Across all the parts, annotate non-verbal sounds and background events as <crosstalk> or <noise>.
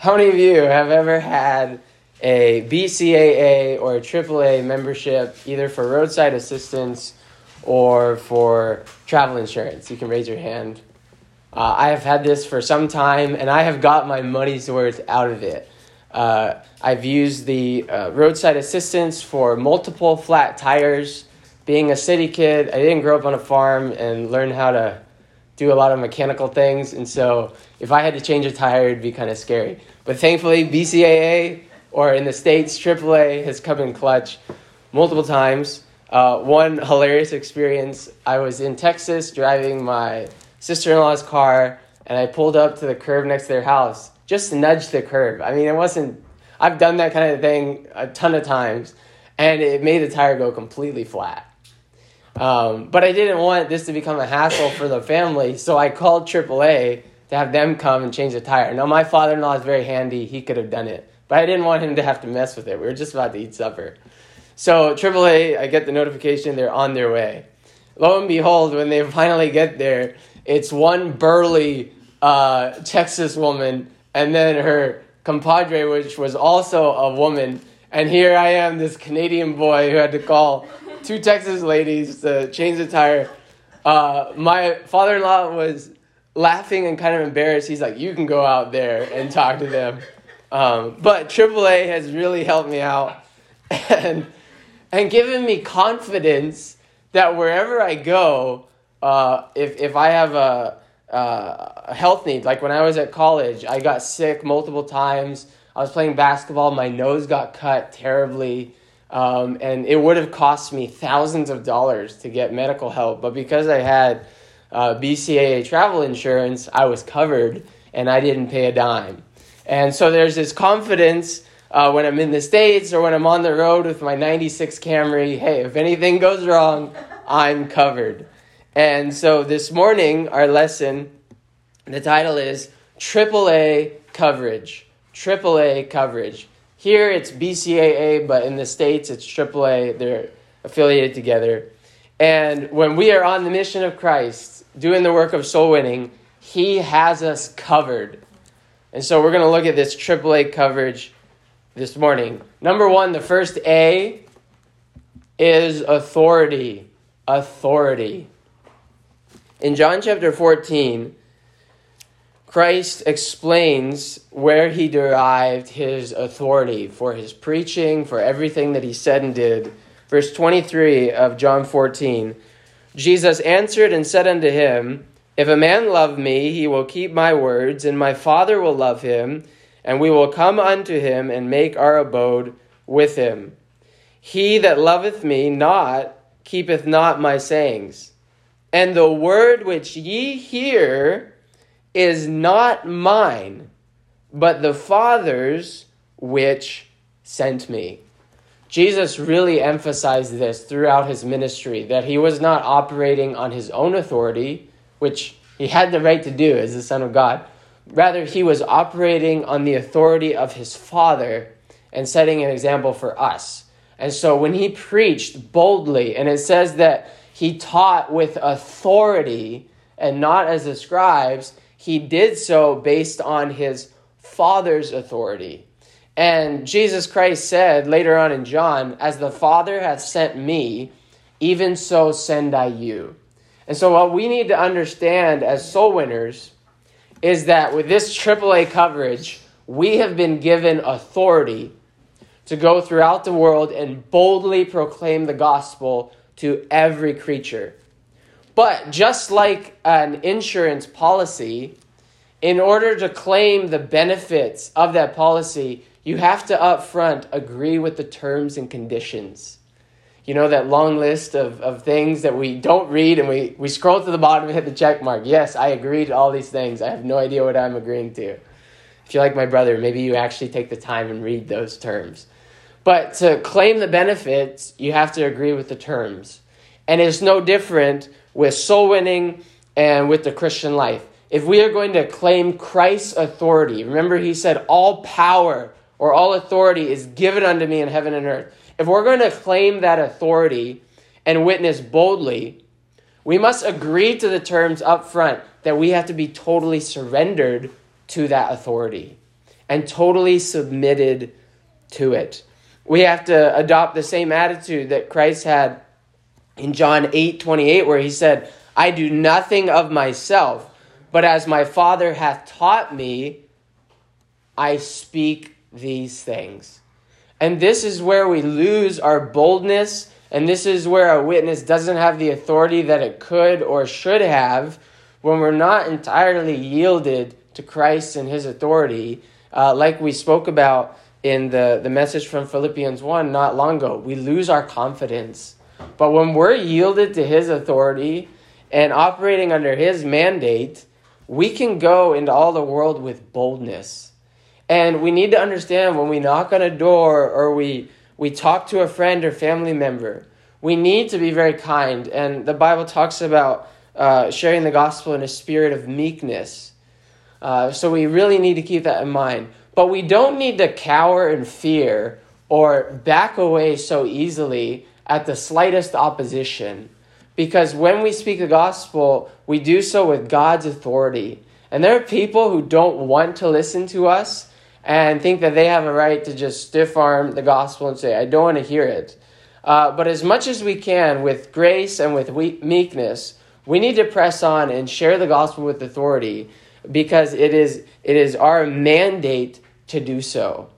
How many of you have ever had a BCAA or a AAA membership, either for roadside assistance or for travel insurance? You can raise your hand. Uh, I have had this for some time, and I have got my money's worth out of it. Uh, I've used the uh, roadside assistance for multiple flat tires. Being a city kid, I didn't grow up on a farm and learn how to do a lot of mechanical things, and so if I had to change a tire, it'd be kind of scary. But thankfully, BCAA or in the States, AAA has come in clutch multiple times. Uh, one hilarious experience I was in Texas driving my sister in law's car, and I pulled up to the curb next to their house, just nudged the curb. I mean, it wasn't, I've done that kind of thing a ton of times, and it made the tire go completely flat. Um, but I didn't want this to become a hassle for the family, so I called AAA to have them come and change the tire. Now, my father in law is very handy, he could have done it, but I didn't want him to have to mess with it. We were just about to eat supper. So, AAA, I get the notification they're on their way. Lo and behold, when they finally get there, it's one burly uh, Texas woman and then her compadre, which was also a woman. And here I am, this Canadian boy who had to call two Texas ladies to change the tire. Uh, my father in law was laughing and kind of embarrassed. He's like, You can go out there and talk to them. Um, but AAA has really helped me out <laughs> and, and given me confidence that wherever I go, uh, if, if I have a, a health need, like when I was at college, I got sick multiple times. I was playing basketball, my nose got cut terribly. Um, and it would have cost me thousands of dollars to get medical help. But because I had uh, BCAA travel insurance, I was covered and I didn't pay a dime. And so there's this confidence uh, when I'm in the States or when I'm on the road with my 96 Camry hey, if anything goes wrong, I'm covered. And so this morning, our lesson, the title is AAA coverage. AAA coverage. Here it's BCAA, but in the States it's AAA. They're affiliated together. And when we are on the mission of Christ, doing the work of soul winning, He has us covered. And so we're going to look at this AAA coverage this morning. Number one, the first A is authority. Authority. In John chapter 14, Christ explains where he derived his authority for his preaching, for everything that he said and did. Verse 23 of John 14 Jesus answered and said unto him, If a man love me, he will keep my words, and my Father will love him, and we will come unto him and make our abode with him. He that loveth me not keepeth not my sayings. And the word which ye hear is not mine, but the Father's which sent me. Jesus really emphasized this throughout his ministry that he was not operating on his own authority, which he had the right to do as the Son of God. Rather, he was operating on the authority of his Father and setting an example for us. And so when he preached boldly, and it says that he taught with authority and not as the scribes, he did so based on his Father's authority. And Jesus Christ said later on in John, As the Father hath sent me, even so send I you. And so, what we need to understand as soul winners is that with this AAA coverage, we have been given authority to go throughout the world and boldly proclaim the gospel to every creature. But just like an insurance policy, in order to claim the benefits of that policy, you have to upfront agree with the terms and conditions. You know, that long list of, of things that we don't read and we, we scroll to the bottom and hit the check mark. Yes, I agree to all these things. I have no idea what I'm agreeing to. If you're like my brother, maybe you actually take the time and read those terms. But to claim the benefits, you have to agree with the terms. And it's no different with soul winning and with the Christian life. If we are going to claim Christ's authority, remember he said, All power or all authority is given unto me in heaven and earth. If we're going to claim that authority and witness boldly, we must agree to the terms up front that we have to be totally surrendered to that authority. and totally submitted to it. We have to adopt the same attitude that Christ had in John 8 28, where he said, I do nothing of myself, but as my Father hath taught me, I speak these things. And this is where we lose our boldness, and this is where a witness doesn't have the authority that it could or should have when we're not entirely yielded to Christ and his authority, uh, like we spoke about in the, the message from Philippians 1 not long ago. We lose our confidence. But when we're yielded to his authority and operating under his mandate, we can go into all the world with boldness. And we need to understand when we knock on a door or we, we talk to a friend or family member, we need to be very kind. And the Bible talks about uh, sharing the gospel in a spirit of meekness. Uh, so we really need to keep that in mind. But we don't need to cower in fear or back away so easily at the slightest opposition. Because when we speak the gospel, we do so with God's authority. And there are people who don't want to listen to us and think that they have a right to just stiff arm the gospel and say, I don't want to hear it. Uh, but as much as we can, with grace and with meekness, we need to press on and share the gospel with authority because it is, it is our mandate to do so.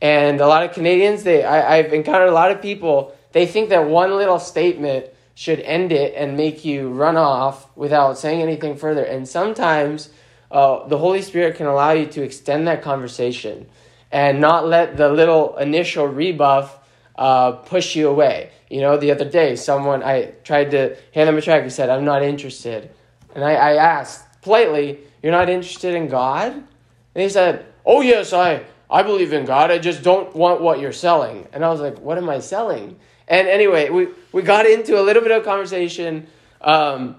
And a lot of Canadians, they, I, I've encountered a lot of people, they think that one little statement should end it and make you run off without saying anything further. And sometimes uh, the Holy Spirit can allow you to extend that conversation and not let the little initial rebuff uh, push you away. You know, the other day, someone, I tried to hand them a track, he said, I'm not interested. And I, I asked politely, You're not interested in God? And he said, Oh, yes, I, I believe in God. I just don't want what you're selling. And I was like, What am I selling? And anyway, we, we got into a little bit of conversation. Um,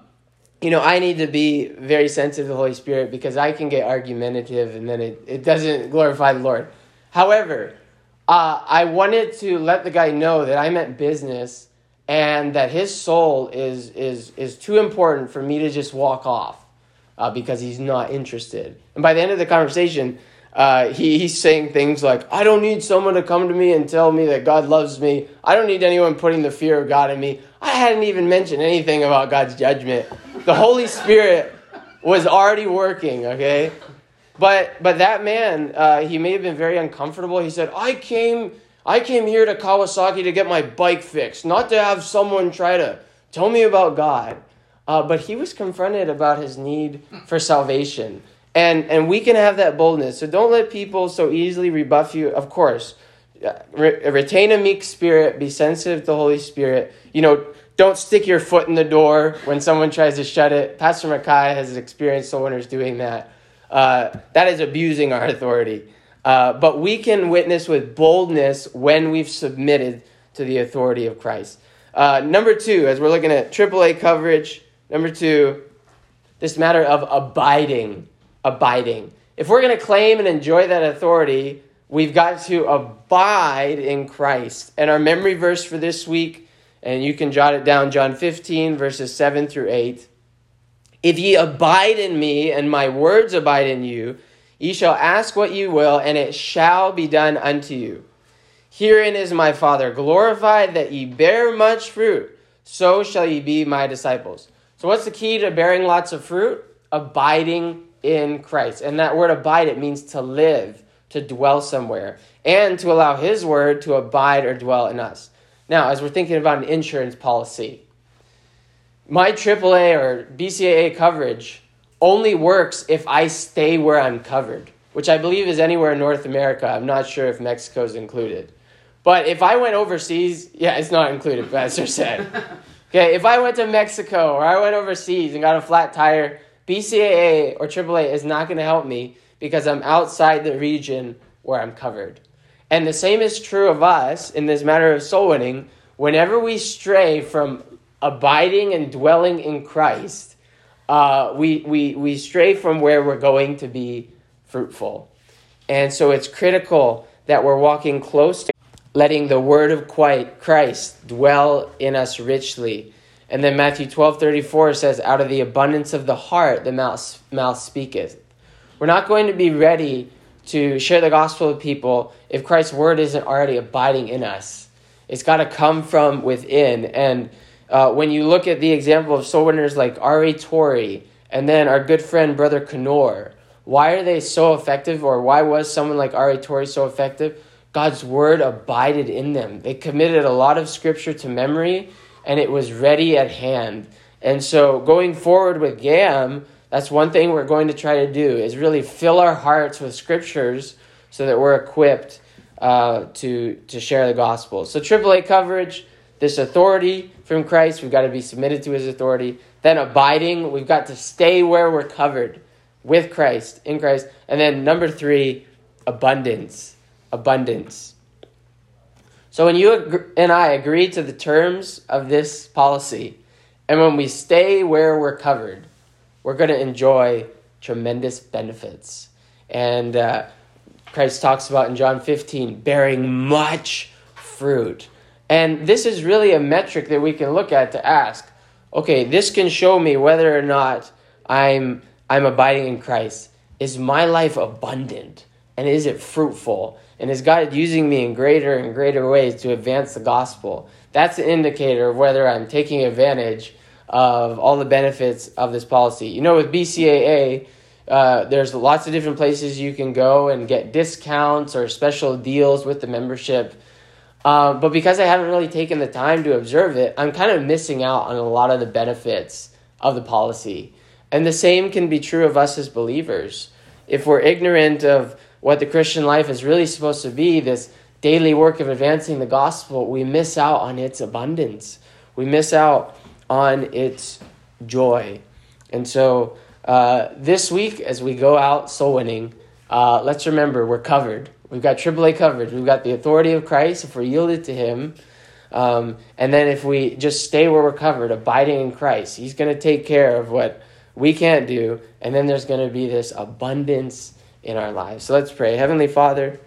you know, I need to be very sensitive to the Holy Spirit because I can get argumentative and then it, it doesn't glorify the Lord. However, uh, I wanted to let the guy know that I meant business and that his soul is, is, is too important for me to just walk off uh, because he's not interested. And by the end of the conversation, uh, he, he's saying things like, I don't need someone to come to me and tell me that God loves me. I don't need anyone putting the fear of God in me. I hadn't even mentioned anything about God's judgment. The Holy Spirit was already working, okay? But but that man, uh, he may have been very uncomfortable. He said, "I came I came here to Kawasaki to get my bike fixed, not to have someone try to tell me about God." Uh, but he was confronted about his need for salvation, and and we can have that boldness. So don't let people so easily rebuff you. Of course, re- retain a meek spirit. Be sensitive to the Holy Spirit. You know, don't stick your foot in the door when someone tries to shut it. Pastor Mackay has experienced soul winners doing that. Uh, that is abusing our authority. Uh, but we can witness with boldness when we've submitted to the authority of Christ. Uh, number two, as we're looking at AAA coverage, number two, this matter of abiding. Abiding. If we're going to claim and enjoy that authority, we've got to abide in Christ. And our memory verse for this week, and you can jot it down, John 15, verses 7 through 8. If ye abide in me, and my words abide in you, ye shall ask what ye will, and it shall be done unto you. Herein is my Father glorified, that ye bear much fruit, so shall ye be my disciples. So, what's the key to bearing lots of fruit? Abiding in Christ. And that word abide, it means to live, to dwell somewhere, and to allow His word to abide or dwell in us. Now, as we're thinking about an insurance policy, my AAA or BCAA coverage only works if I stay where I'm covered, which I believe is anywhere in North America. I'm not sure if Mexico is included. But if I went overseas, yeah, it's not included, Pastor said. <laughs> Okay, if I went to Mexico or I went overseas and got a flat tire, BCAA or AAA is not going to help me because I'm outside the region where I'm covered. And the same is true of us in this matter of soul winning. Whenever we stray from abiding and dwelling in Christ, uh, we, we, we stray from where we're going to be fruitful. And so it's critical that we're walking close to letting the word of Christ dwell in us richly. And then Matthew 12 34 says, Out of the abundance of the heart, the mouth, mouth speaketh. We're not going to be ready to share the gospel with people if Christ's word isn't already abiding in us. It's got to come from within. And uh, when you look at the example of soul winners like R.A. Torrey and then our good friend Brother Knorr, why are they so effective or why was someone like R.A. Torrey so effective? God's word abided in them. They committed a lot of scripture to memory and it was ready at hand. And so going forward with GAM, that's one thing we're going to try to do is really fill our hearts with scriptures so that we're equipped uh, to, to share the gospel. So AAA coverage, this authority from Christ, we've got to be submitted to his authority. Then abiding, we've got to stay where we're covered with Christ, in Christ. And then number three, abundance. Abundance. So when you and I agree to the terms of this policy, and when we stay where we're covered, we're going to enjoy tremendous benefits. And uh, Christ talks about in John 15 bearing much fruit. And this is really a metric that we can look at to ask okay, this can show me whether or not I'm, I'm abiding in Christ. Is my life abundant? And is it fruitful? And is God using me in greater and greater ways to advance the gospel? That's an indicator of whether I'm taking advantage of all the benefits of this policy. You know, with BCAA, uh, there's lots of different places you can go and get discounts or special deals with the membership. Uh, but because I haven't really taken the time to observe it, I'm kind of missing out on a lot of the benefits of the policy. And the same can be true of us as believers. If we're ignorant of what the Christian life is really supposed to be, this daily work of advancing the gospel, we miss out on its abundance. We miss out on its joy. And so uh, this week, as we go out soul winning, uh, let's remember we're covered. We've got AAA coverage. We've got the authority of Christ if we're yielded to Him. Um, and then if we just stay where we're covered, abiding in Christ, He's going to take care of what we can't do. And then there's going to be this abundance in our lives. So let's pray. Heavenly Father,